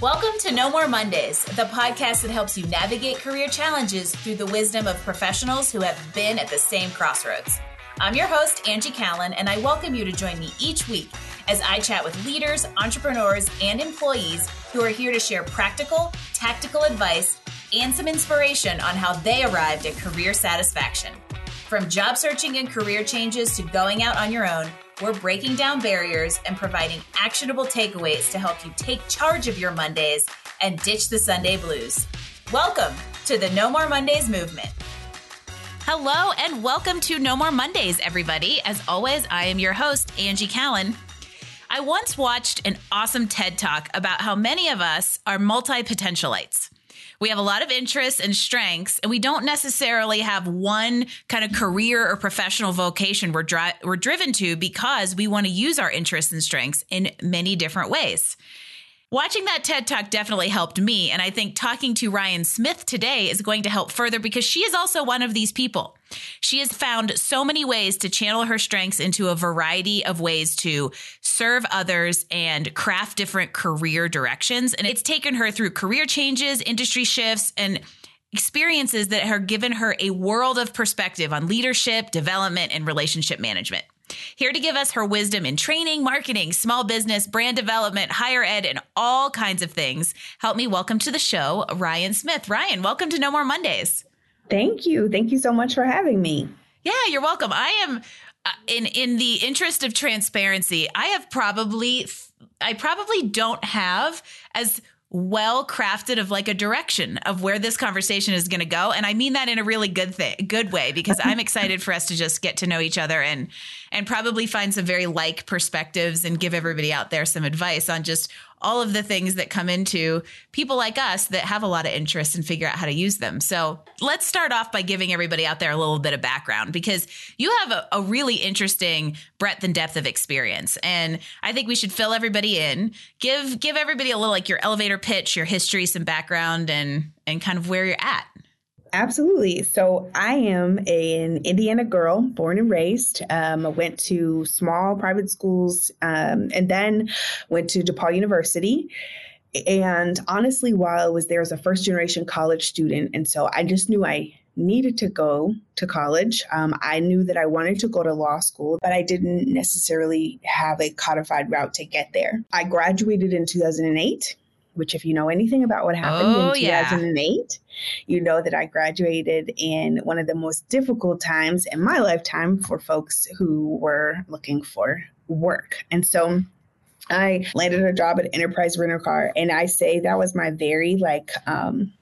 Welcome to No More Mondays, the podcast that helps you navigate career challenges through the wisdom of professionals who have been at the same crossroads. I'm your host, Angie Callan, and I welcome you to join me each week as I chat with leaders, entrepreneurs, and employees who are here to share practical, tactical advice and some inspiration on how they arrived at career satisfaction. From job searching and career changes to going out on your own, we're breaking down barriers and providing actionable takeaways to help you take charge of your Mondays and ditch the Sunday blues. Welcome to the No More Mondays movement. Hello and welcome to No More Mondays, everybody. As always, I am your host, Angie Callan. I once watched an awesome TED talk about how many of us are multi potentialites we have a lot of interests and strengths, and we don't necessarily have one kind of career or professional vocation we're, dri- we're driven to because we want to use our interests and strengths in many different ways. Watching that TED Talk definitely helped me. And I think talking to Ryan Smith today is going to help further because she is also one of these people. She has found so many ways to channel her strengths into a variety of ways to serve others and craft different career directions. And it's taken her through career changes, industry shifts, and experiences that have given her a world of perspective on leadership, development, and relationship management. Here to give us her wisdom in training, marketing, small business, brand development, higher ed, and all kinds of things. Help me welcome to the show, Ryan Smith. Ryan, welcome to No More Mondays. Thank you. Thank you so much for having me. Yeah, you're welcome. I am uh, in in the interest of transparency. I have probably I probably don't have as well crafted of like a direction of where this conversation is going to go. And i mean that in a really good thing good way because i'm excited for us to just get to know each other and and probably find some very like perspectives and give everybody out there some advice on just all of the things that come into people like us that have a lot of interest and figure out how to use them. So let's start off by giving everybody out there a little bit of background because you have a, a really interesting breadth and depth of experience. And I think we should fill everybody in, give give everybody a little like your elevator pitch, your history, some background and and kind of where you're at. Absolutely. So I am an Indiana girl, born and raised. Um, I went to small private schools um, and then went to DePaul University. And honestly, while I was there as a first generation college student, and so I just knew I needed to go to college. Um, I knew that I wanted to go to law school, but I didn't necessarily have a codified route to get there. I graduated in 2008 which if you know anything about what happened oh, in 2008, yeah. you know that I graduated in one of the most difficult times in my lifetime for folks who were looking for work. And so I landed a job at Enterprise Rent a Car, and I say that was my very like um,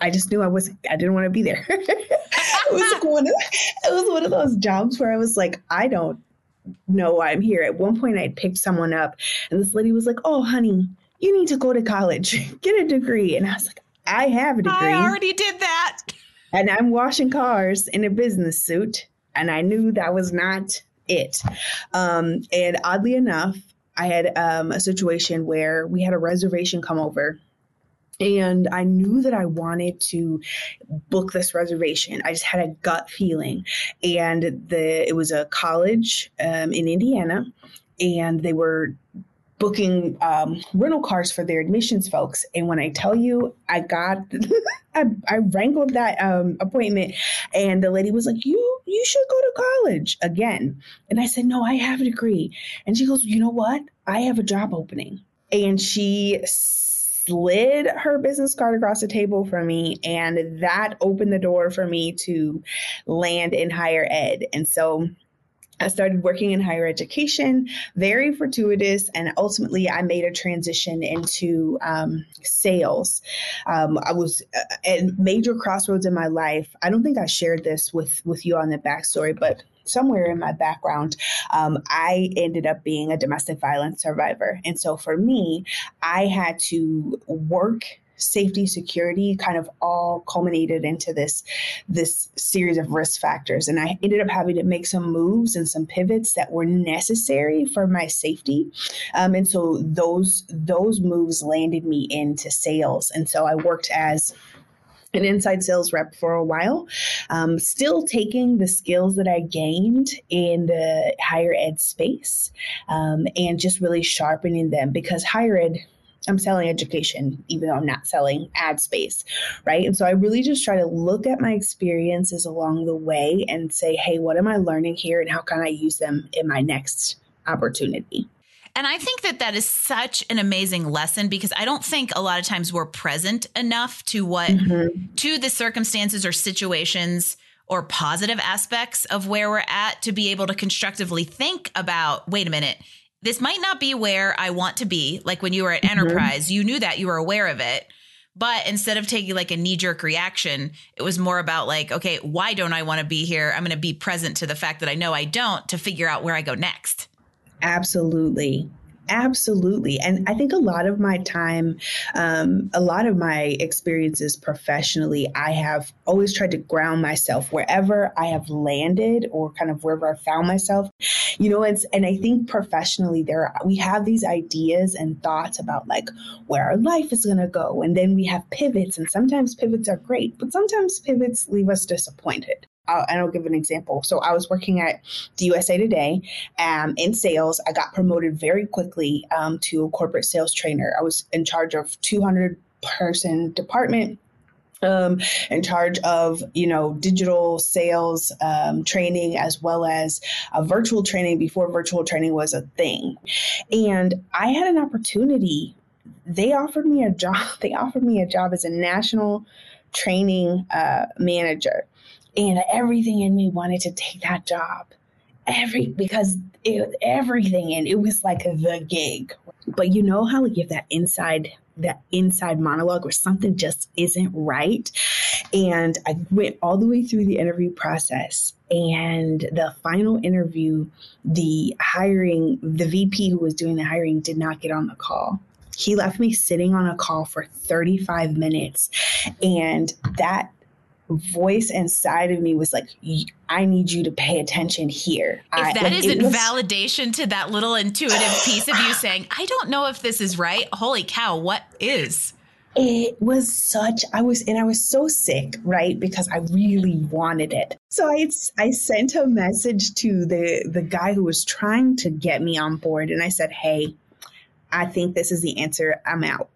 I just knew I was I didn't want to be there. it was one of it was one of those jobs where I was like, I don't know why I'm here. At one point I picked someone up and this lady was like, Oh honey, you need to go to college, get a degree. And I was like, I have a degree. I already did that. And I'm washing cars in a business suit. And I knew that was not it. Um, and oddly enough, I had um, a situation where we had a reservation come over and I knew that I wanted to book this reservation. I just had a gut feeling, and the it was a college um, in Indiana, and they were booking um, rental cars for their admissions folks. And when I tell you, I got, I, I wrangled that um, appointment, and the lady was like, "You, you should go to college again." And I said, "No, I have a degree." And she goes, "You know what? I have a job opening." And she slid her business card across the table for me, and that opened the door for me to land in higher ed. And so I started working in higher education, very fortuitous, and ultimately I made a transition into um, sales. Um, I was uh, at major crossroads in my life. I don't think I shared this with with you on the backstory, but somewhere in my background, um, I ended up being a domestic violence survivor, and so for me, I had to work safety, security kind of all culminated into this this series of risk factors. And I ended up having to make some moves and some pivots that were necessary for my safety. Um, and so those those moves landed me into sales. And so I worked as an inside sales rep for a while, um, still taking the skills that I gained in the higher ed space um, and just really sharpening them because higher ed I'm selling education, even though I'm not selling ad space, right? And so I really just try to look at my experiences along the way and say, hey, what am I learning here and how can I use them in my next opportunity? And I think that that is such an amazing lesson because I don't think a lot of times we're present enough to what, mm-hmm. to the circumstances or situations or positive aspects of where we're at to be able to constructively think about wait a minute, this might not be where I want to be. Like when you were at mm-hmm. Enterprise, you knew that you were aware of it. But instead of taking like a knee jerk reaction, it was more about like, okay, why don't I want to be here? I'm going to be present to the fact that I know I don't to figure out where I go next. Absolutely. Absolutely. And I think a lot of my time, um, a lot of my experiences professionally, I have always tried to ground myself wherever I have landed or kind of wherever I found myself. You know, and, and I think professionally, there we have these ideas and thoughts about like where our life is going to go. And then we have pivots, and sometimes pivots are great, but sometimes pivots leave us disappointed. I'll, and I'll give an example. So I was working at the USA Today um, in sales. I got promoted very quickly um, to a corporate sales trainer. I was in charge of 200 person department um, in charge of you know digital sales um, training as well as a virtual training before virtual training was a thing and i had an opportunity they offered me a job they offered me a job as a national training uh, manager and everything in me wanted to take that job. Every because it, everything and it was like the gig. But you know how like you have that inside that inside monologue where something just isn't right? And i went all the way through the interview process and the final interview the hiring the vp who was doing the hiring did not get on the call. He left me sitting on a call for 35 minutes and that voice inside of me was like, I need you to pay attention here. If I, that like, isn't was, validation to that little intuitive piece of you saying, I don't know if this is right, holy cow, what is? It was such, I was, and I was so sick, right? Because I really wanted it. So I, I sent a message to the, the guy who was trying to get me on board. And I said, Hey, I think this is the answer. I'm out.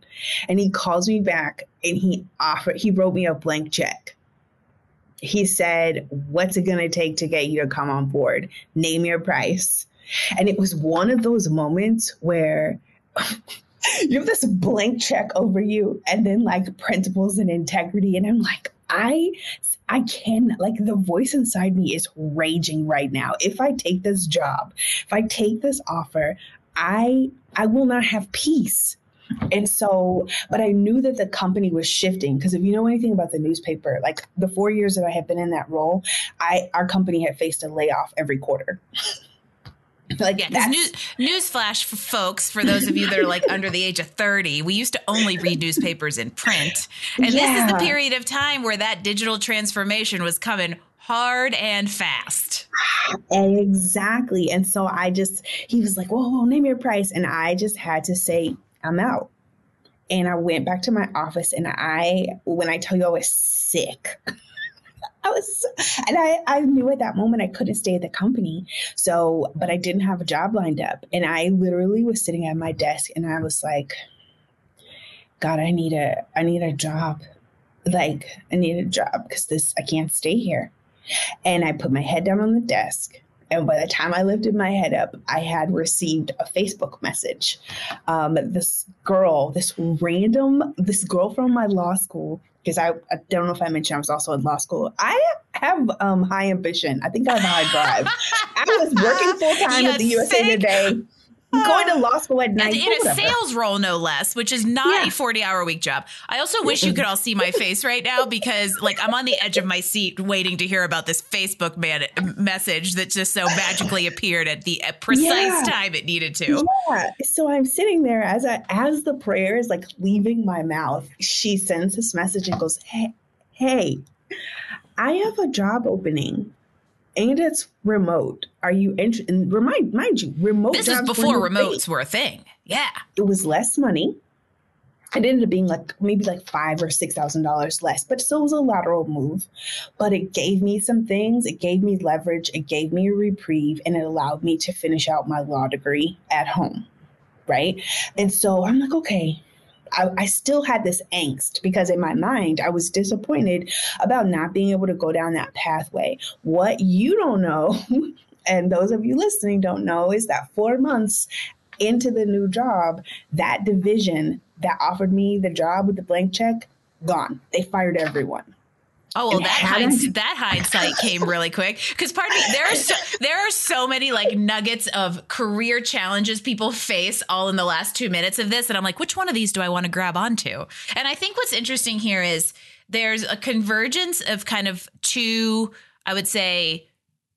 And he calls me back and he offered, he wrote me a blank check he said, What's it going to take to get you to come on board? Name your price. And it was one of those moments where you have this blank check over you and then like principles and integrity. And I'm like, I I can like the voice inside me is raging right now. If I take this job, if I take this offer, I I will not have peace. And so, but I knew that the company was shifting because if you know anything about the newspaper, like the four years that I have been in that role, I our company had faced a layoff every quarter. like yeah, news, newsflash for folks for those of you that are like under the age of 30 we used to only read newspapers in print and yeah. this is the period of time where that digital transformation was coming hard and fast exactly and so i just he was like whoa, whoa name your price and i just had to say I'm out. And I went back to my office and I, when I tell you I was sick, I was, and I, I knew at that moment I couldn't stay at the company. So, but I didn't have a job lined up. And I literally was sitting at my desk and I was like, God, I need a, I need a job. Like, I need a job because this, I can't stay here. And I put my head down on the desk and by the time I lifted my head up, I had received a Facebook message. Um, this girl, this random, this girl from my law school, because I, I, don't know if I mentioned I was also in law school. I have um, high ambition. I think I have high drive. I was working full time at the USA Today going to uh, law school at night. in a sales role, no less, which is not yeah. a 40 hour week job. I also wish you could all see my face right now because, like, I'm on the edge of my seat waiting to hear about this Facebook man- message that just so magically appeared at the precise yeah. time it needed to. Yeah. So I'm sitting there as I, as the prayer is like leaving my mouth. She sends this message and goes, "Hey, hey, I have a job opening." And it's remote. Are you interested? And remind, mind you, remote. This is before remotes were a thing. Yeah, it was less money. It ended up being like maybe like five or six thousand dollars less, but still was a lateral move. But it gave me some things. It gave me leverage. It gave me a reprieve, and it allowed me to finish out my law degree at home. Right, and so I'm like, okay, I, I still had this angst because in my mind, I was disappointed about not being able to go down that pathway. What you don't know, and those of you listening don't know, is that four months into the new job, that division that offered me the job with the blank check, gone. They fired everyone. Oh well, that hind- that hindsight came really quick. Because pardon me, there are so, there are so many like nuggets of career challenges people face all in the last two minutes of this, and I'm like, which one of these do I want to grab onto? And I think what's interesting here is there's a convergence of kind of two, I would say,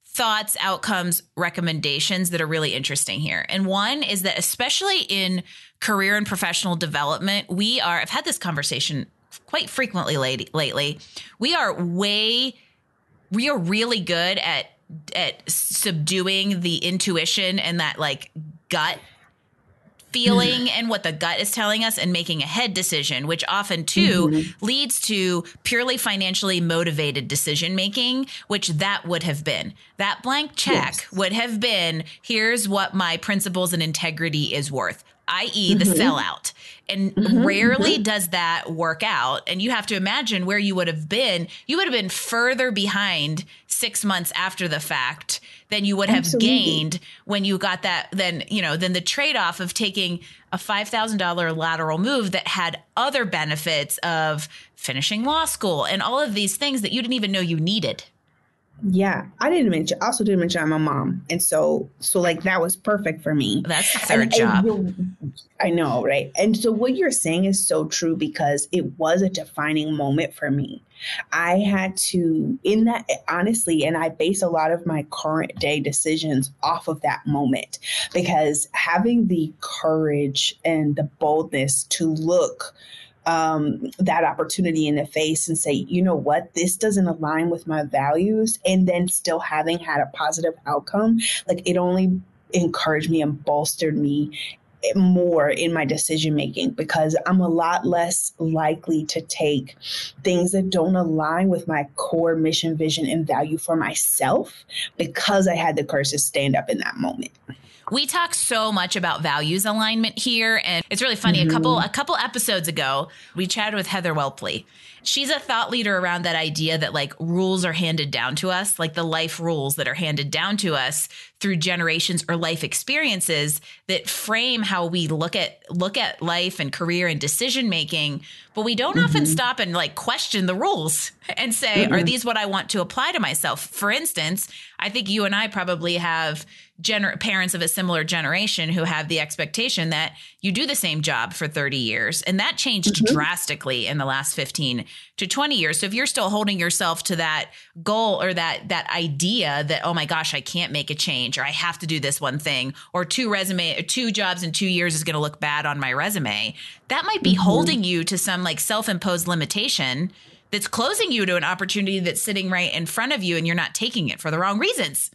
thoughts, outcomes, recommendations that are really interesting here. And one is that especially in career and professional development, we are. I've had this conversation quite frequently lady, lately. We are way, we are really good at at subduing the intuition and that like gut feeling and what the gut is telling us and making a head decision, which often too mm-hmm. leads to purely financially motivated decision making, which that would have been. That blank check yes. would have been here's what my principles and integrity is worth i.e., mm-hmm. the sellout. And mm-hmm. rarely mm-hmm. does that work out. And you have to imagine where you would have been. You would have been further behind six months after the fact than you would Absolutely. have gained when you got that. Then, you know, then the trade off of taking a $5,000 lateral move that had other benefits of finishing law school and all of these things that you didn't even know you needed. Yeah, I didn't mention. Also, didn't mention I'm a mom, and so so like that was perfect for me. That's the third and, job. And, I know, right? And so what you're saying is so true because it was a defining moment for me. I had to in that honestly, and I base a lot of my current day decisions off of that moment because having the courage and the boldness to look um, that opportunity in the face and say, you know what, this doesn't align with my values, and then still having had a positive outcome, like it only encouraged me and bolstered me more in my decision making because I'm a lot less likely to take things that don't align with my core mission, vision, and value for myself because I had the courage to stand up in that moment. We talk so much about values alignment here, and it's really funny. Mm-hmm. A couple a couple episodes ago, we chatted with Heather Whelpley. She's a thought leader around that idea that like rules are handed down to us, like the life rules that are handed down to us through generations or life experiences that frame how we look at look at life and career and decision making but we don't mm-hmm. often stop and like question the rules and say mm-hmm. are these what i want to apply to myself for instance i think you and i probably have gener- parents of a similar generation who have the expectation that you do the same job for 30 years and that changed mm-hmm. drastically in the last 15 to 20 years so if you're still holding yourself to that goal or that that idea that oh my gosh i can't make a change or i have to do this one thing or two resume two jobs in 2 years is going to look bad on my resume that might be mm-hmm. holding you to some like self-imposed limitation that's closing you to an opportunity that's sitting right in front of you and you're not taking it for the wrong reasons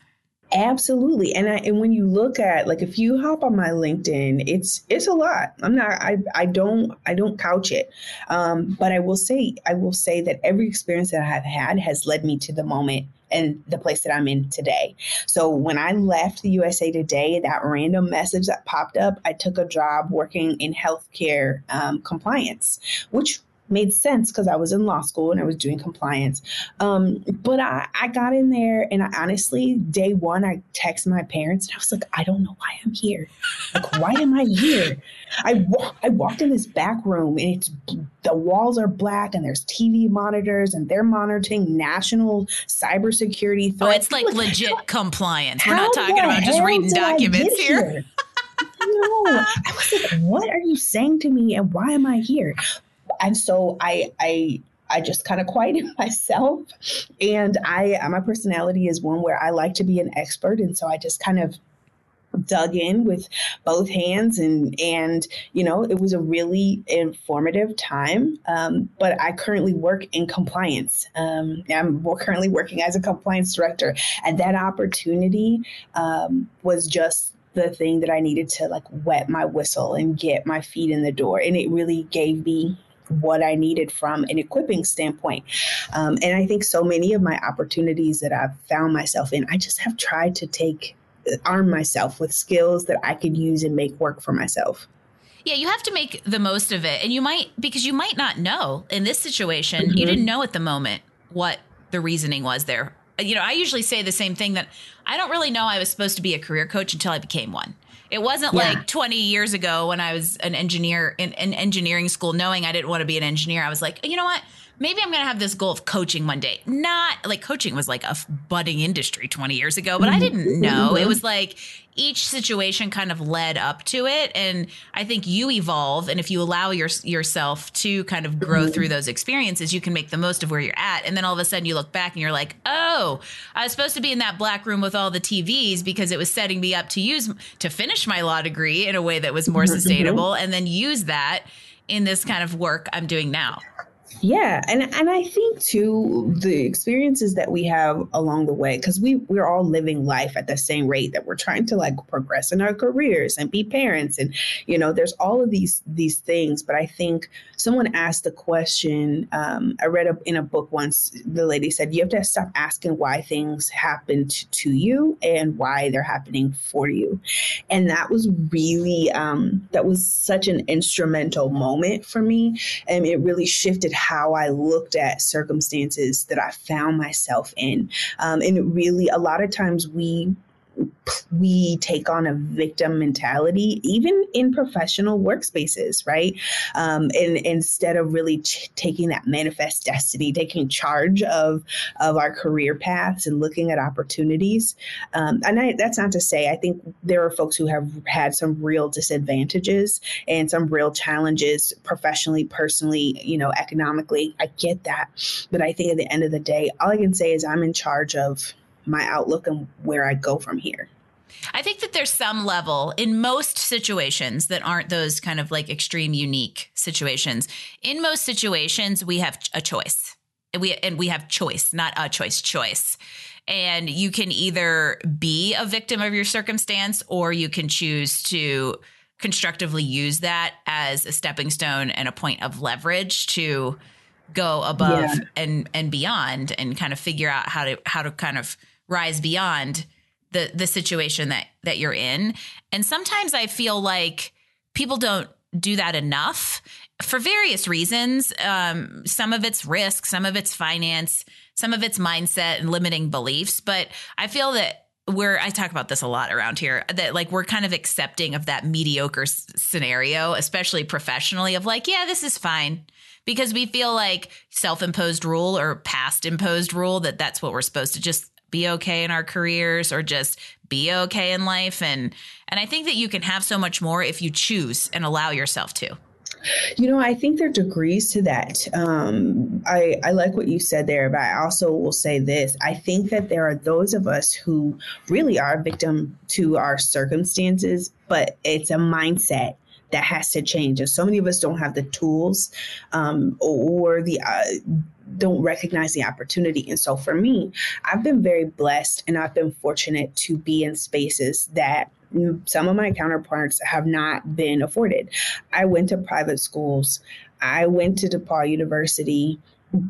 Absolutely. And I and when you look at like if you hop on my LinkedIn, it's it's a lot. I'm not I I don't I don't couch it. Um, but I will say I will say that every experience that I have had has led me to the moment and the place that I'm in today. So when I left the USA Today, that random message that popped up, I took a job working in healthcare um, compliance, which made sense because I was in law school and I was doing compliance. Um, but I, I got in there and I honestly, day one, I texted my parents and I was like, I don't know why I'm here. Like, why am I here? I, wa- I walked in this back room and it's the walls are black and there's TV monitors and they're monitoring national cybersecurity threats. Oh, it's like, legit compliance. We're not talking about just reading documents here. here? no, I was like, what are you saying to me and why am I here? And so I I I just kind of quieted myself. And I my personality is one where I like to be an expert, and so I just kind of dug in with both hands and and you know it was a really informative time. Um, but i currently work in compliance. Um, i'm currently working as a compliance director. And that opportunity um, was just the thing that i needed to like wet my whistle and get my feet in the door. And it really gave me what I needed from an equipping standpoint. Um, and I think so many of my opportunities that I've found myself in, I just have tried to take arm myself with skills that I could use and make work for myself. Yeah, you have to make the most of it. And you might, because you might not know in this situation, mm-hmm. you didn't know at the moment what the reasoning was there. You know, I usually say the same thing that I don't really know I was supposed to be a career coach until I became one. It wasn't yeah. like 20 years ago when I was an engineer in, in engineering school, knowing I didn't want to be an engineer. I was like, you know what? Maybe I'm going to have this goal of coaching one day. Not like coaching was like a budding industry 20 years ago, but I mm-hmm. didn't know. It mm-hmm. was like each situation kind of led up to it. And I think you evolve. And if you allow your, yourself to kind of grow mm-hmm. through those experiences, you can make the most of where you're at. And then all of a sudden you look back and you're like, oh, I was supposed to be in that black room with all the TVs because it was setting me up to use to finish my law degree in a way that was more sustainable and then use that in this kind of work I'm doing now. Yeah, and and I think too the experiences that we have along the way because we we're all living life at the same rate that we're trying to like progress in our careers and be parents and you know there's all of these these things. But I think someone asked the question. Um, I read a, in a book once. The lady said you have to stop asking why things happened to you and why they're happening for you, and that was really um, that was such an instrumental moment for me, and it really shifted how I looked at circumstances that I found myself in. Um, and really, a lot of times we we take on a victim mentality, even in professional workspaces, right? Um, and instead of really ch- taking that manifest destiny, taking charge of of our career paths and looking at opportunities. Um, and I, that's not to say I think there are folks who have had some real disadvantages and some real challenges professionally, personally, you know, economically. I get that, but I think at the end of the day, all I can say is I'm in charge of my outlook and where I go from here. I think that there's some level in most situations that aren't those kind of like extreme unique situations. In most situations, we have a choice. And we and we have choice, not a choice, choice. And you can either be a victim of your circumstance or you can choose to constructively use that as a stepping stone and a point of leverage to go above yeah. and and beyond and kind of figure out how to how to kind of rise beyond the the situation that that you're in. And sometimes I feel like people don't do that enough for various reasons. Um, some of it's risk, some of it's finance, some of it's mindset and limiting beliefs. But I feel that we're I talk about this a lot around here that like we're kind of accepting of that mediocre s- scenario, especially professionally, of like, yeah, this is fine. Because we feel like self imposed rule or past imposed rule that that's what we're supposed to just be okay in our careers or just be okay in life and and I think that you can have so much more if you choose and allow yourself to. You know, I think there are degrees to that. Um, I, I like what you said there, but I also will say this. I think that there are those of us who really are a victim to our circumstances, but it's a mindset that has to change. And so many of us don't have the tools um, or the uh, don't recognize the opportunity. And so for me, I've been very blessed and I've been fortunate to be in spaces that some of my counterparts have not been afforded. I went to private schools. I went to DePaul University.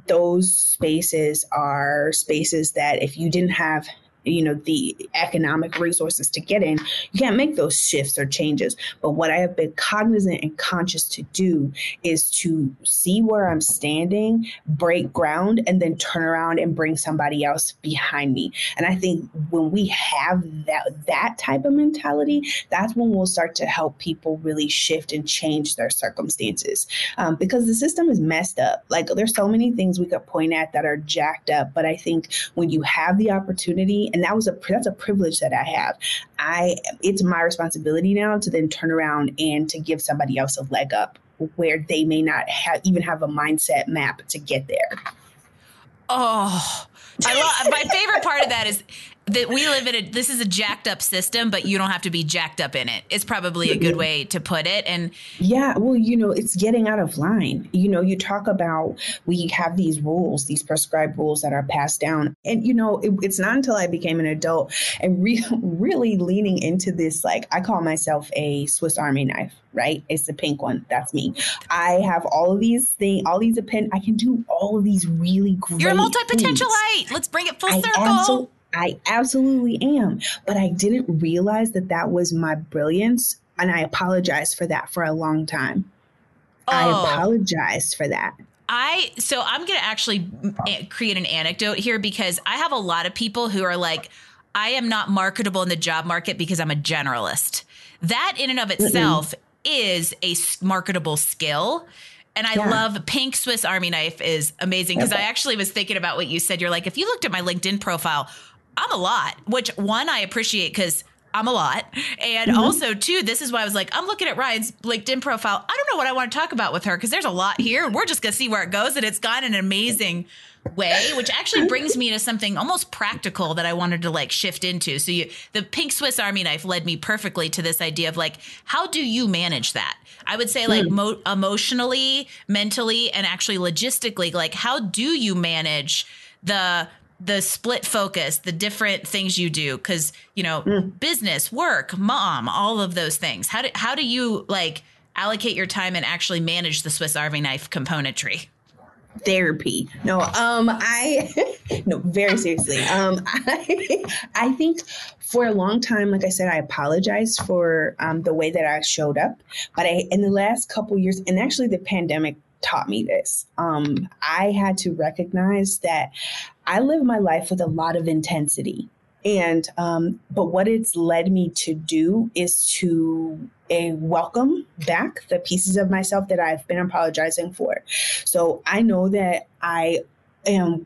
Those spaces are spaces that if you didn't have you know the economic resources to get in you can't make those shifts or changes. But what i have been cognizant and conscious to do is to see where i'm standing break ground and then turn around and bring somebody else behind me. And i think when we have that that type of mentality that's when we'll start to help people really shift and change their circumstances. Um, because the system is messed up. Like there's so many things we could point at that are jacked up. But i think when you have the opportunity and that was a that's a privilege that I have. I it's my responsibility now to then turn around and to give somebody else a leg up where they may not have even have a mindset map to get there. Oh, I love my favorite part of that is that we live in a this is a jacked up system, but you don't have to be jacked up in it. It's probably a good way to put it. And yeah, well, you know, it's getting out of line. You know, you talk about we have these rules, these prescribed rules that are passed down, and you know, it, it's not until I became an adult and re- really leaning into this, like I call myself a Swiss Army knife. Right, it's the pink one. That's me. I have all of these things, all these append. I can do all of these really great. You're a multi potentialite. Let's bring it full I circle. I absolutely am. But I didn't realize that that was my brilliance and I apologized for that for a long time. Oh. I apologized for that. I so I'm going to actually create an anecdote here because I have a lot of people who are like I am not marketable in the job market because I'm a generalist. That in and of itself Mm-mm. is a marketable skill. And I yeah. love pink Swiss Army knife is amazing because okay. I actually was thinking about what you said. You're like, if you looked at my LinkedIn profile, I'm a lot, which one I appreciate because I'm a lot. And mm-hmm. also, too, this is why I was like, I'm looking at Ryan's LinkedIn profile. I don't know what I want to talk about with her because there's a lot here. And we're just going to see where it goes. And it's gone an amazing way, which actually brings me to something almost practical that I wanted to like shift into. So, you, the pink Swiss Army knife led me perfectly to this idea of like, how do you manage that? I would say, like, mm. mo- emotionally, mentally, and actually logistically, like, how do you manage the the split focus, the different things you do, because you know, mm. business, work, mom, all of those things. How do how do you like allocate your time and actually manage the Swiss Army knife componentry? Therapy. No, um, I no, very seriously. Um, I I think for a long time, like I said, I apologized for um, the way that I showed up, but I in the last couple years, and actually the pandemic taught me this. Um, I had to recognize that I live my life with a lot of intensity. And, um, but what it's led me to do is to a welcome back the pieces of myself that I've been apologizing for. So I know that I am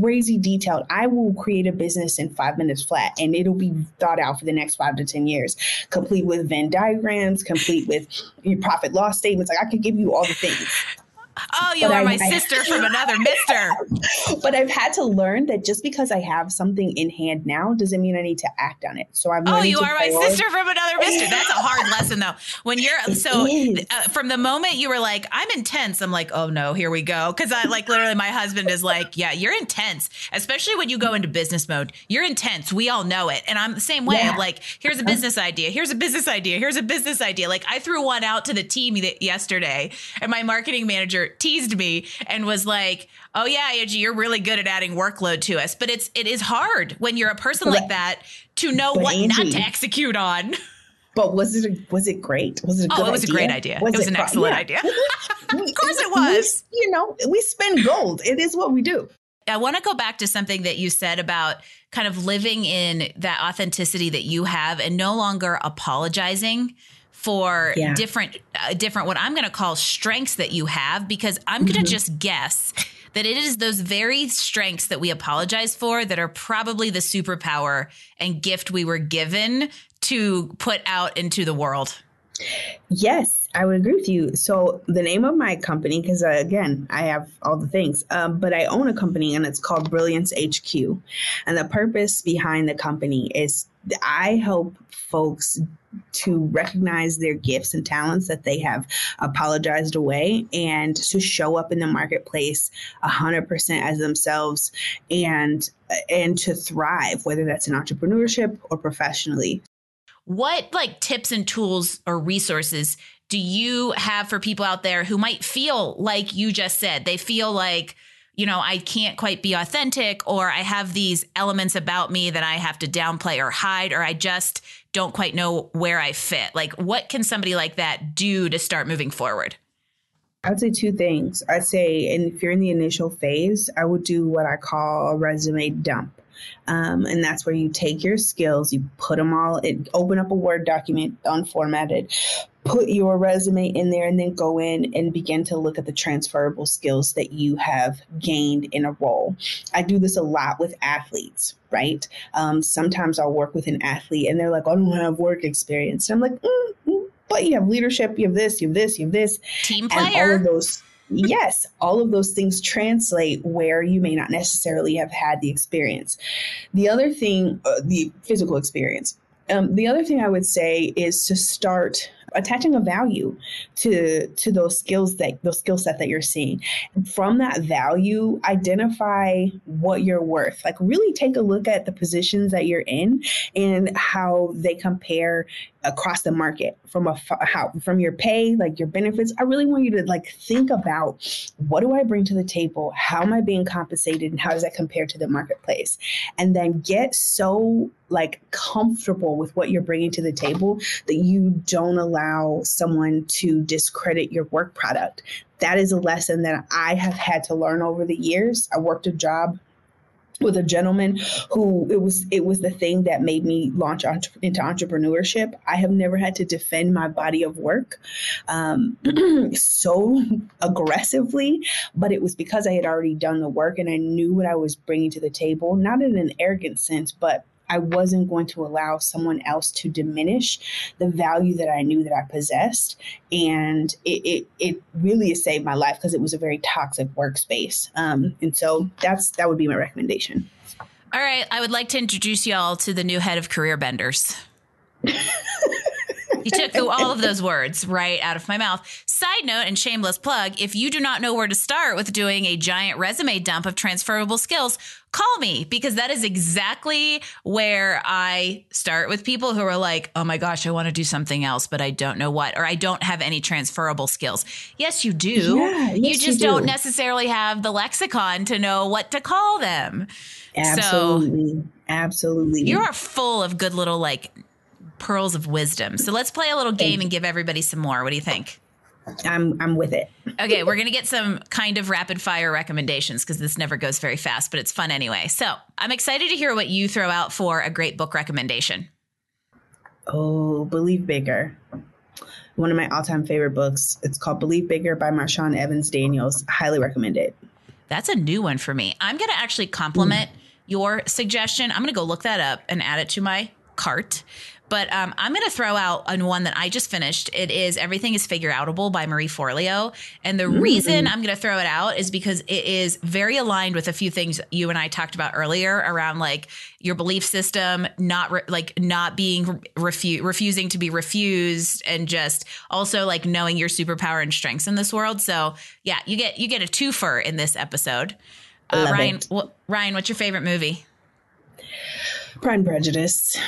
crazy detailed. I will create a business in five minutes flat and it'll be thought out for the next five to 10 years, complete with Venn diagrams, complete with your profit loss statements. Like I could give you all the things. Oh, you but are I, my I, sister from another mister. But I've had to learn that just because I have something in hand now doesn't mean I need to act on it. So I'm. Oh, you are my sister from another mister. That's a hard lesson, though. When you're it so uh, from the moment you were like, I'm intense. I'm like, oh no, here we go. Because I like literally, my husband is like, yeah, you're intense, especially when you go into business mode. You're intense. We all know it, and I'm the same way. Yeah. I'm like, here's a business idea. Here's a business idea. Here's a business idea. Like I threw one out to the team yesterday, and my marketing manager teased me and was like, "Oh yeah, Angie, you're really good at adding workload to us." But it's it is hard when you're a person like that to know what Angie, not to execute on. But was it was it great? Was it? oh, it was idea? a great idea. Was it was it an excellent yeah. idea. of course, it was. We, you know, we spend gold. It is what we do. I want to go back to something that you said about kind of living in that authenticity that you have and no longer apologizing for yeah. different uh, different what I'm going to call strengths that you have because I'm going to mm-hmm. just guess that it is those very strengths that we apologize for that are probably the superpower and gift we were given to put out into the world. Yes, I would agree with you. So the name of my company, because uh, again, I have all the things, um, but I own a company and it's called Brilliance HQ. And the purpose behind the company is I help folks to recognize their gifts and talents that they have apologized away and to show up in the marketplace 100% as themselves and and to thrive whether that's in entrepreneurship or professionally what like tips and tools or resources do you have for people out there who might feel like you just said they feel like you know, I can't quite be authentic, or I have these elements about me that I have to downplay or hide, or I just don't quite know where I fit. Like, what can somebody like that do to start moving forward? I would say two things. I'd say, and if you're in the initial phase, I would do what I call a resume dump. Um, and that's where you take your skills, you put them all, in, open up a Word document unformatted, put your resume in there, and then go in and begin to look at the transferable skills that you have gained in a role. I do this a lot with athletes, right? Um, sometimes I'll work with an athlete and they're like, I don't have work experience. And I'm like, mm, mm, but you have leadership, you have this, you have this, you have this. Team player. And all of those yes, all of those things translate where you may not necessarily have had the experience. The other thing, uh, the physical experience. Um, the other thing I would say is to start attaching a value to to those skills that those skill set that you're seeing. from that value, identify what you're worth. Like really take a look at the positions that you're in and how they compare across the market from a how from your pay like your benefits. I really want you to like think about what do i bring to the table? How am i being compensated? And how does that compare to the marketplace? And then get so like comfortable with what you're bringing to the table that you don't allow someone to discredit your work product. That is a lesson that i have had to learn over the years. I worked a job with a gentleman who it was it was the thing that made me launch entre- into entrepreneurship. I have never had to defend my body of work um, so aggressively, but it was because I had already done the work and I knew what I was bringing to the table, not in an arrogant sense, but I wasn't going to allow someone else to diminish the value that I knew that I possessed. And it, it, it really saved my life because it was a very toxic workspace. Um, and so that's that would be my recommendation. All right. I would like to introduce y'all to the new head of Career Benders. You took all of those words right out of my mouth. Side note and shameless plug if you do not know where to start with doing a giant resume dump of transferable skills, call me because that is exactly where I start with people who are like, oh my gosh, I want to do something else, but I don't know what, or I don't have any transferable skills. Yes, you do. Yeah, yes, you just you do. don't necessarily have the lexicon to know what to call them. Absolutely. So, Absolutely. You are full of good little like pearls of wisdom. So let's play a little game and give everybody some more. What do you think? I'm I'm with it. okay, we're gonna get some kind of rapid fire recommendations because this never goes very fast, but it's fun anyway. So I'm excited to hear what you throw out for a great book recommendation. Oh, Believe Bigger. One of my all-time favorite books. It's called Believe Bigger by Marshawn Evans Daniels. Highly recommend it. That's a new one for me. I'm gonna actually compliment mm. your suggestion. I'm gonna go look that up and add it to my cart but um, I'm going to throw out on one that I just finished. It is Everything is Figure Outable by Marie Forleo. And the mm-hmm. reason I'm going to throw it out is because it is very aligned with a few things you and I talked about earlier around like your belief system, not re- like not being refu- refusing to be refused and just also like knowing your superpower and strengths in this world. So yeah, you get, you get a twofer in this episode. Uh, Ryan, wh- Ryan, what's your favorite movie? Pride and Prejudice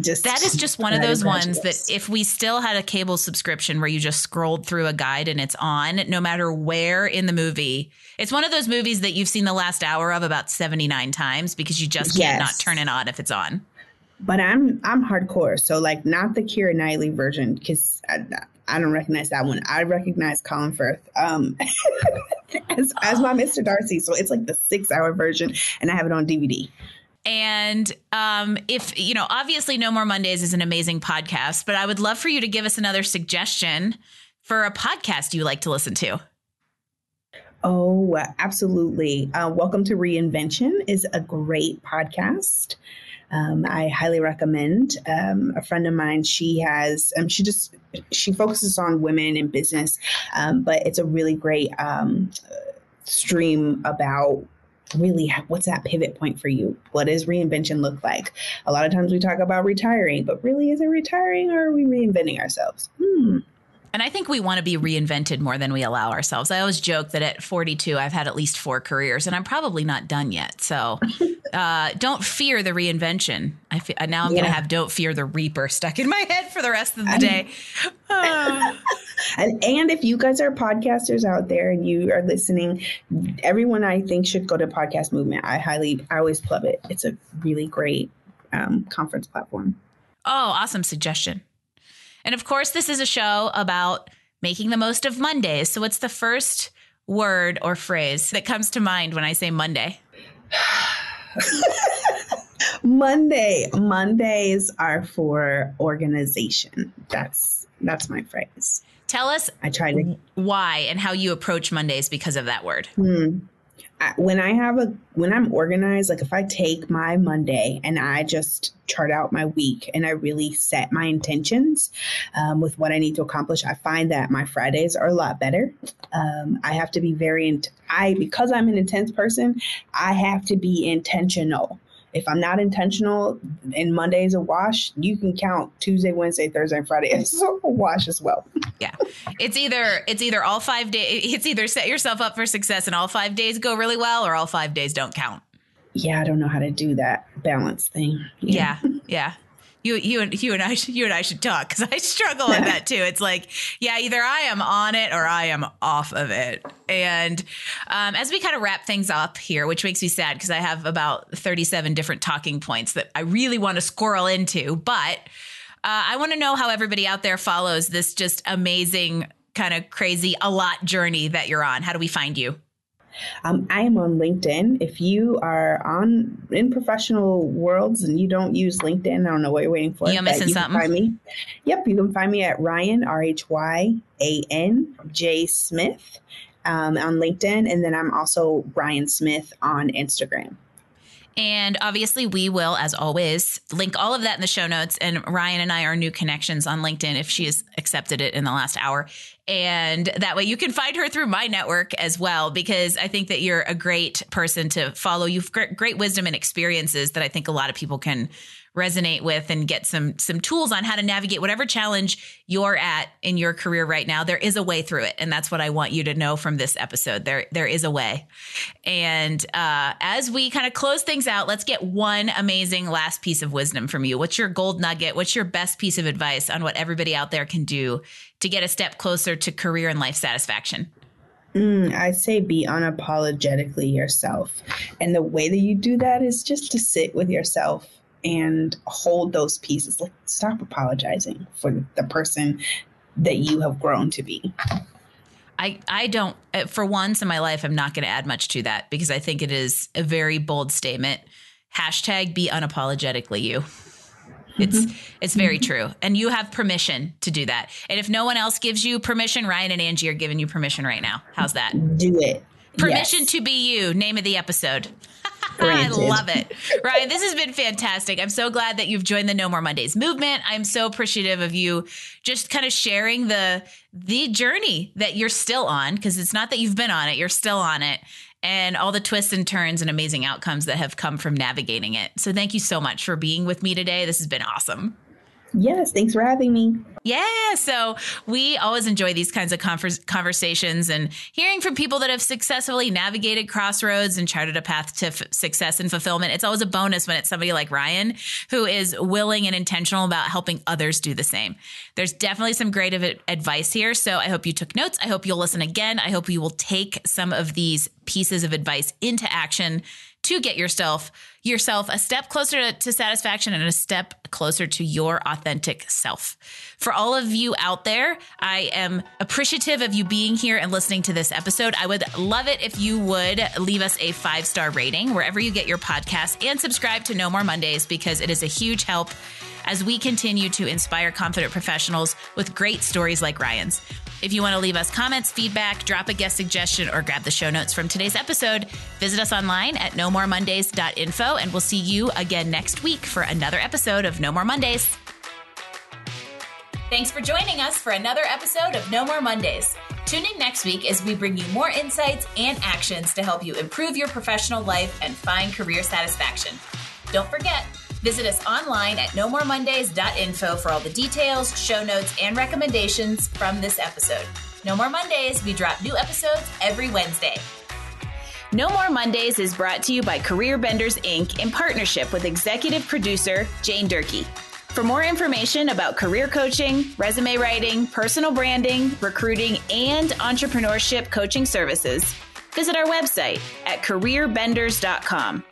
just that is just one of those ones that if we still had a cable subscription where you just scrolled through a guide and it's on no matter where in the movie it's one of those movies that you've seen the last hour of about 79 times because you just can't not turn it on if it's on. But i'm i'm hardcore. So like not the Keira Knightley version because I, I, don't recognize that one. I recognize colin firth um as, as my mr darcy. So it's like the six hour version and i have it on dvd and um, if, you know, obviously No More Mondays is an amazing podcast, but I would love for you to give us another suggestion for a podcast you like to listen to. Oh, absolutely. Uh, Welcome to Reinvention is a great podcast. Um, I highly recommend. Um, a friend of mine, she has, um, she just, she focuses on women in business, um, but it's a really great um, stream about really what's that pivot point for you? What does reinvention look like? A lot of times we talk about retiring, but really is it retiring or are we reinventing ourselves? Hmm. And I think we want to be reinvented more than we allow ourselves. I always joke that at 42, I've had at least four careers and I'm probably not done yet. So uh, don't fear the reinvention. I fe- now I'm yeah. going to have don't fear the reaper stuck in my head for the rest of the day. And, and if you guys are podcasters out there and you are listening, everyone I think should go to Podcast Movement. I highly, I always plug it. It's a really great um, conference platform. Oh, awesome suggestion. And of course, this is a show about making the most of Mondays. So, what's the first word or phrase that comes to mind when I say Monday? Monday. Mondays are for organization. That's that's my phrase. Tell us I try to why and how you approach Mondays because of that word. Hmm when I have a when I'm organized, like if I take my Monday and I just chart out my week and I really set my intentions um, with what I need to accomplish, I find that my Fridays are a lot better. Um, I have to be very I because I'm an intense person, I have to be intentional if I'm not intentional and Monday is a wash, you can count Tuesday, Wednesday, Thursday, and Friday as a wash as well. Yeah. It's either it's either all 5 days it's either set yourself up for success and all 5 days go really well or all 5 days don't count. Yeah, I don't know how to do that balance thing. Yeah. Yeah. yeah you you and you and I should, you and I should talk because I struggle with that too. It's like, yeah, either I am on it or I am off of it. And um, as we kind of wrap things up here, which makes me sad because I have about thirty-seven different talking points that I really want to squirrel into, but I want to know how everybody out there follows this just amazing kind of crazy a lot journey that you're on. How do we find you? Um, I am on LinkedIn. If you are on in professional worlds and you don't use LinkedIn, I don't know what you're waiting for. You're missing you something. Find me. Yep, you can find me at Rhyan R H Y A N J Smith um, on LinkedIn, and then I'm also Rhyan Smith on Instagram. And obviously, we will, as always, link all of that in the show notes. And Rhyan and I are new connections on LinkedIn if she has accepted it in the last hour. And that way you can find her through my network as well, because I think that you're a great person to follow. You've great, great wisdom and experiences that I think a lot of people can resonate with and get some some tools on how to navigate whatever challenge you're at in your career right now there is a way through it. And that's what i want you to know from this episode. There there is a way. And uh, as we kind of close things out let's get one amazing last piece of wisdom from you. What's your gold nugget? What's your best piece of advice on what everybody out there can do to get a step closer to career and life satisfaction? Mm, I say be unapologetically yourself. And the way that you do that is just to sit with yourself and hold those pieces. Like, stop apologizing for the person that you have grown to be. I, I don't, uh, for once in my life, I'm not going to add much to that because I think it is a very bold statement. Hashtag be unapologetically you. It's mm-hmm. it's very mm-hmm. true, and you have permission to do that. And if no one else gives you permission, Rhyan and Angie are giving you permission right now. How's that? Do it. Permission yes. to be you. Name of the episode. I love it. Rhyan, this has been fantastic. I'm so glad that you've joined the No More Mondays movement. I'm so appreciative of you just kind of sharing the the journey that you're still on because it's not that you've been on it, you're still on it and all the twists and turns and amazing outcomes that have come from navigating it. So thank you so much for being with me today. This has been awesome. Yes, thanks for having me. Yeah, so we always enjoy these kinds of conversations and hearing from people that have successfully navigated crossroads and charted a path to f- success and fulfillment. It's always a bonus when it's somebody like Rhyan who is willing and intentional about helping others do the same. There's definitely some great advice here, so I hope you took notes. I hope you'll listen again. I hope you will take some of these pieces of advice into action to get yourself yourself a step closer to, satisfaction and a step closer to your authentic self. For all of you out there, I am appreciative of you being here and listening to this episode. I would love it if you would leave us a five star rating wherever you get your podcast and subscribe to No More Mondays because it is a huge help as we continue to inspire confident professionals with great stories like Rhyan's. If you want to leave us comments, feedback, drop a guest suggestion, or grab the show notes from today's episode, visit us online at nomoremondays.info, and we'll see you again next week for another episode of No More Mondays. Thanks for joining us for another episode of No More Mondays. Tune in next week as we bring you more insights and actions to help you improve your professional life and find career satisfaction. Don't forget, Visit us online at nomoremondays.info for all the details, show notes, and recommendations from this episode. No More Mondays, we drop new episodes every Wednesday. No More Mondays is brought to you by Career Benders Inc. in partnership with executive producer Jane Durkee. For more information about career coaching, resume writing, personal branding, recruiting, and entrepreneurship coaching services, visit our website at careerbenders.com.